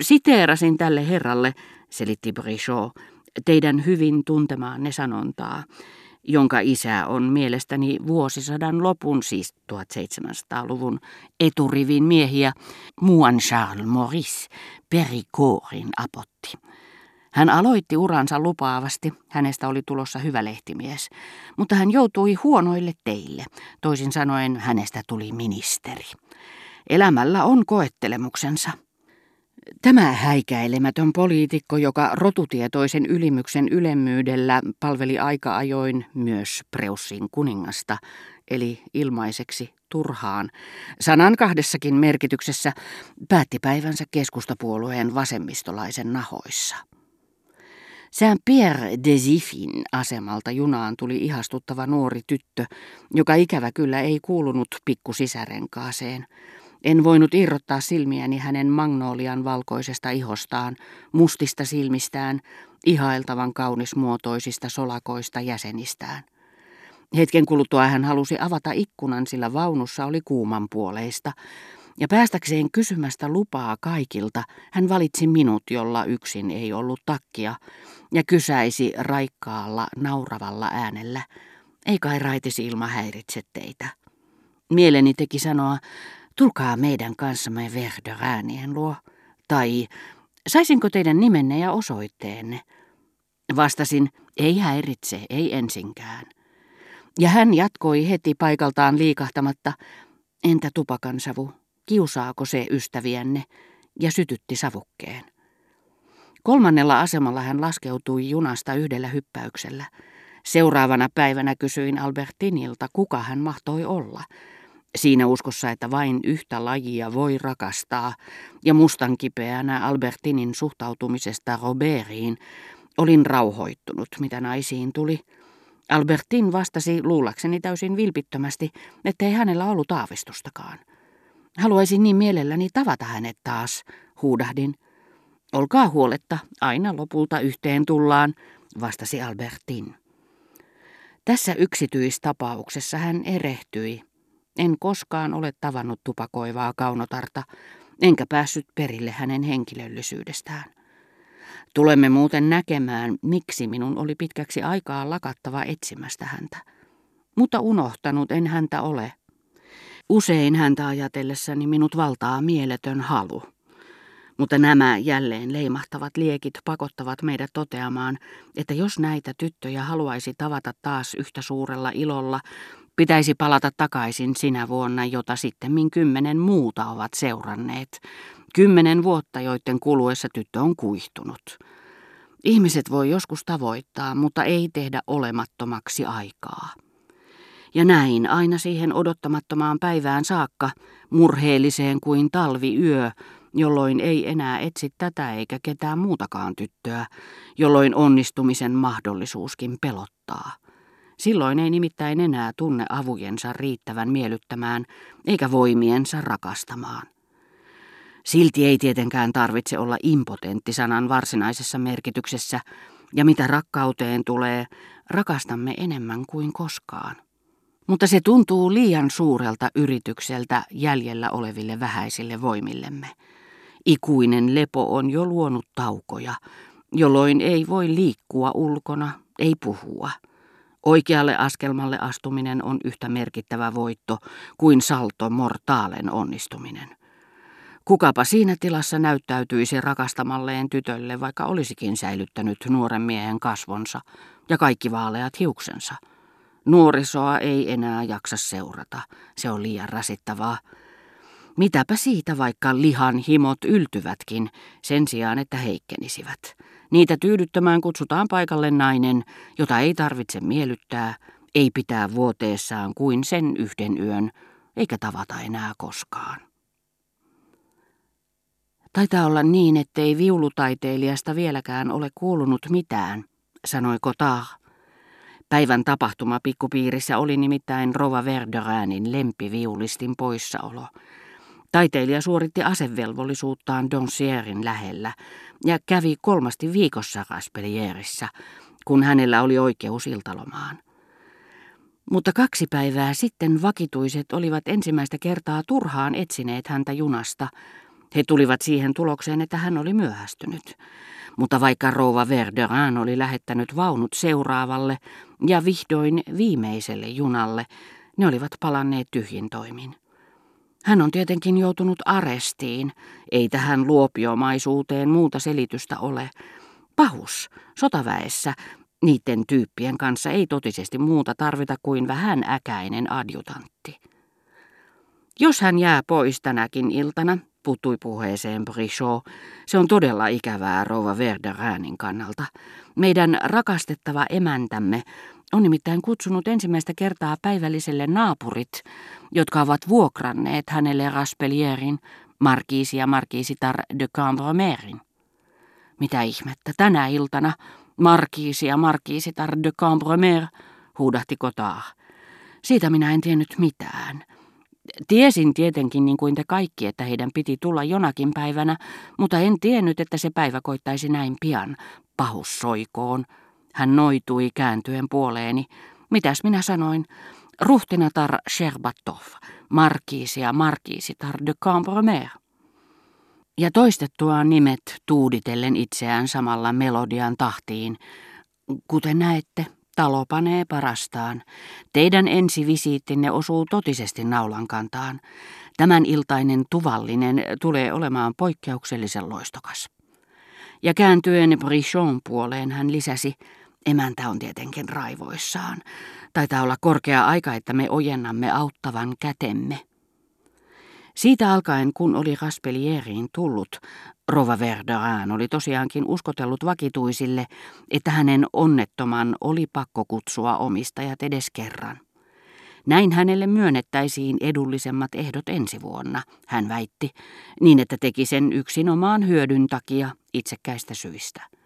Siteerasin tälle herralle, selitti Brichot, teidän hyvin tuntemaanne sanontaa, jonka isä on mielestäni vuosisadan lopun, siis 1700-luvun eturivin miehiä, Muan Charles Maurice, Pericoorin apotti. Hän aloitti uransa lupaavasti, hänestä oli tulossa hyvä lehtimies, mutta hän joutui huonoille teille, toisin sanoen hänestä tuli ministeri. Elämällä on koettelemuksensa. Tämä häikäilemätön poliitikko, joka rotutietoisen ylimyksen ylemmyydellä palveli aika-ajoin myös Preussin kuningasta, eli ilmaiseksi turhaan, sanan kahdessakin merkityksessä päätti päivänsä keskustapuolueen vasemmistolaisen nahoissa. Saint-Pierre Desifin asemalta junaan tuli ihastuttava nuori tyttö, joka ikävä kyllä ei kuulunut pikkusisärenkaaseen. En voinut irrottaa silmiäni hänen magnolian valkoisesta ihostaan, mustista silmistään, ihailtavan kaunismuotoisista solakoista jäsenistään. Hetken kuluttua hän halusi avata ikkunan, sillä vaunussa oli kuuman puoleista, ja päästäkseen kysymästä lupaa kaikilta, hän valitsi minut, jolla yksin ei ollut takkia, ja kysäisi raikkaalla, nauravalla äänellä, ei kai ilma häiritse teitä. Mieleni teki sanoa, tulkaa meidän kanssamme Verderäänien luo, tai saisinko teidän nimenne ja osoitteenne? Vastasin, ei häiritse, ei ensinkään. Ja hän jatkoi heti paikaltaan liikahtamatta, entä tupakansavu, kiusaako se ystäviänne, ja sytytti savukkeen. Kolmannella asemalla hän laskeutui junasta yhdellä hyppäyksellä. Seuraavana päivänä kysyin Albertinilta, kuka hän mahtoi olla. Siinä uskossa, että vain yhtä lajia voi rakastaa, ja mustan kipeänä Albertinin suhtautumisesta Robertiin, olin rauhoittunut, mitä naisiin tuli. Albertin vastasi luulakseni täysin vilpittömästi, ettei hänellä ollut aavistustakaan. Haluaisin niin mielelläni tavata hänet taas, huudahdin. Olkaa huoletta, aina lopulta yhteen tullaan, vastasi Albertin. Tässä yksityistapauksessa hän erehtyi. En koskaan ole tavannut tupakoivaa kaunotarta, enkä päässyt perille hänen henkilöllisyydestään. Tulemme muuten näkemään, miksi minun oli pitkäksi aikaa lakattava etsimästä häntä. Mutta unohtanut en häntä ole. Usein häntä ajatellessani minut valtaa mieletön halu. Mutta nämä jälleen leimahtavat liekit pakottavat meidät toteamaan, että jos näitä tyttöjä haluaisi tavata taas yhtä suurella ilolla, pitäisi palata takaisin sinä vuonna, jota sitten kymmenen muuta ovat seuranneet. Kymmenen vuotta, joiden kuluessa tyttö on kuihtunut. Ihmiset voi joskus tavoittaa, mutta ei tehdä olemattomaksi aikaa. Ja näin aina siihen odottamattomaan päivään saakka, murheelliseen kuin talviyö, jolloin ei enää etsi tätä eikä ketään muutakaan tyttöä, jolloin onnistumisen mahdollisuuskin pelottaa. Silloin ei nimittäin enää tunne avujensa riittävän miellyttämään, eikä voimiensa rakastamaan. Silti ei tietenkään tarvitse olla impotentti sanan varsinaisessa merkityksessä, ja mitä rakkauteen tulee, rakastamme enemmän kuin koskaan. Mutta se tuntuu liian suurelta yritykseltä jäljellä oleville vähäisille voimillemme. Ikuinen lepo on jo luonut taukoja, jolloin ei voi liikkua ulkona, ei puhua. Oikealle askelmalle astuminen on yhtä merkittävä voitto kuin salto mortaalen onnistuminen. Kukapa siinä tilassa näyttäytyisi rakastamalleen tytölle, vaikka olisikin säilyttänyt nuoren miehen kasvonsa ja kaikki vaaleat hiuksensa. Nuorisoa ei enää jaksa seurata, se on liian rasittavaa. Mitäpä siitä, vaikka lihan himot yltyvätkin, sen sijaan, että heikkenisivät. Niitä tyydyttämään kutsutaan paikalle nainen, jota ei tarvitse miellyttää, ei pitää vuoteessaan kuin sen yhden yön, eikä tavata enää koskaan. Taitaa olla niin, ettei viulutaiteilijasta vieläkään ole kuulunut mitään, sanoi Cotard. Päivän tapahtuma pikkupiirissä oli nimittäin Rova Verderäänin lempiviulistin poissaolo. Taiteilija suoritti asevelvollisuuttaan Doncierin lähellä ja kävi kolmasti viikossa Raspelierissä, kun hänellä oli oikeus iltalomaan. Mutta kaksi päivää sitten vakituiset olivat ensimmäistä kertaa turhaan etsineet häntä junasta, He tulivat siihen tulokseen, että hän oli myöhästynyt. Mutta vaikka rouva Verderin oli lähettänyt vaunut seuraavalle ja vihdoin viimeiselle junalle, ne olivat palanneet tyhjin toimin. Hän on tietenkin joutunut arestiin. Ei tähän luopiomaisuuteen muuta selitystä ole. Pahus, sotaväessä, niiden tyyppien kanssa ei totisesti muuta tarvita kuin vähän äkäinen adjutantti. Jos hän jää pois tänäkin iltana, puuttui puheeseen Brichot. Se on todella ikävää rouva Verderäänin kannalta. Meidän rakastettava emäntämme on nimittäin kutsunut ensimmäistä kertaa päivälliselle naapurit, jotka ovat vuokranneet hänelle Raspelierin, markiisi ja markiisitar de Cambromerin. Mitä ihmettä, tänä iltana markiisi ja markiisitar de Cambromer, huudahti kotaa. Siitä minä en tiennyt mitään. Tiesin tietenkin niin kuin te kaikki, että heidän piti tulla jonakin päivänä, mutta en tiennyt, että se päivä koittaisi näin pian. Pahus soikoon. Hän noitui kääntyen puoleeni. Mitäs minä sanoin? Ruhtinatar Sherbatov, markiisi ja markiisitar de Cambromer. Ja toistettuaan nimet tuuditellen itseään samalla melodian tahtiin. Kuten näette, Talo panee parastaan. Teidän ensivisiittinne osuu totisesti naulan kantaan. Tämän iltainen tuvallinen tulee olemaan poikkeuksellisen loistokas. Ja kääntyen Brichon puoleen hän lisäsi, emäntä on tietenkin raivoissaan. Taitaa olla korkea aika, että me ojennamme auttavan kätemme. Siitä alkaen, kun oli Raspelieriin tullut, Rova Verderin oli tosiaankin uskotellut vakituisille, että hänen onnettoman oli pakko kutsua omistajat edes kerran. Näin hänelle myönnettäisiin edullisemmat ehdot ensi vuonna, hän väitti, niin että teki sen yksinomaan hyödyn takia itsekkäistä syistä.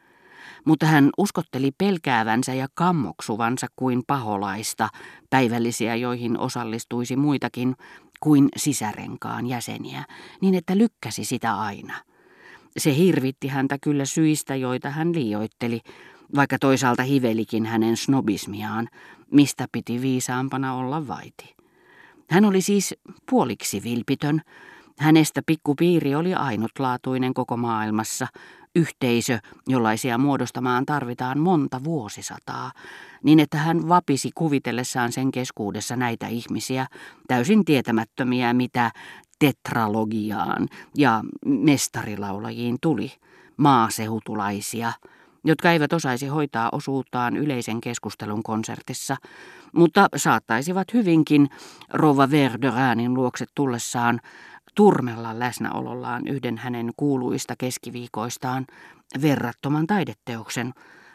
Mutta hän uskotteli pelkäävänsä ja kammoksuvansa kuin paholaista, päivällisiä joihin osallistuisi muitakin kuin sisärenkaan jäseniä, niin että lykkäsi sitä aina. Se hirvitti häntä kyllä syistä, joita hän liioitteli, vaikka toisaalta hivelikin hänen snobismiaan, mistä piti viisaampana olla vaiti. Hän oli siis puoliksi vilpitön. Hänestä pikkupiiri oli ainutlaatuinen koko maailmassa, yhteisö, jollaisia muodostamaan tarvitaan monta vuosisataa, niin että hän vapisi kuvitellessaan sen keskuudessa näitä ihmisiä, täysin tietämättömiä mitä tetralogiaan ja mestarilaulajiin tuli, maasehutulaisia, jotka eivät osaisi hoitaa osuuttaan yleisen keskustelun konsertissa, mutta saattaisivat hyvinkin Rova Verderäänin luokse tullessaan turmella läsnäolollaan yhden hänen kuuluista keskiviikoistaan verrattoman taideteoksen,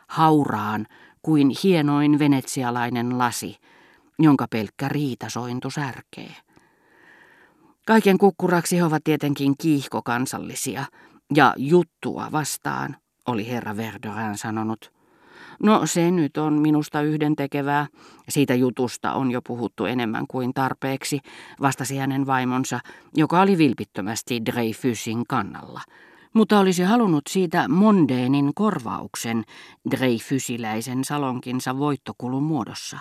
hauraan kuin hienoin venetsialainen lasi, jonka pelkkä riitasointu särkee. Kaiken kukkuraksi he ovat tietenkin kiihkokansallisia, ja juttua vastaan, oli herra Verdoran sanonut. No se nyt on minusta yhdentekevää. Siitä jutusta on jo puhuttu enemmän kuin tarpeeksi, vastasi hänen vaimonsa, joka oli vilpittömästi Dreyfusin kannalla. Mutta olisi halunnut siitä mondeenin korvauksen Dreyfusiläisen salonkinsa voittokulun muodossa.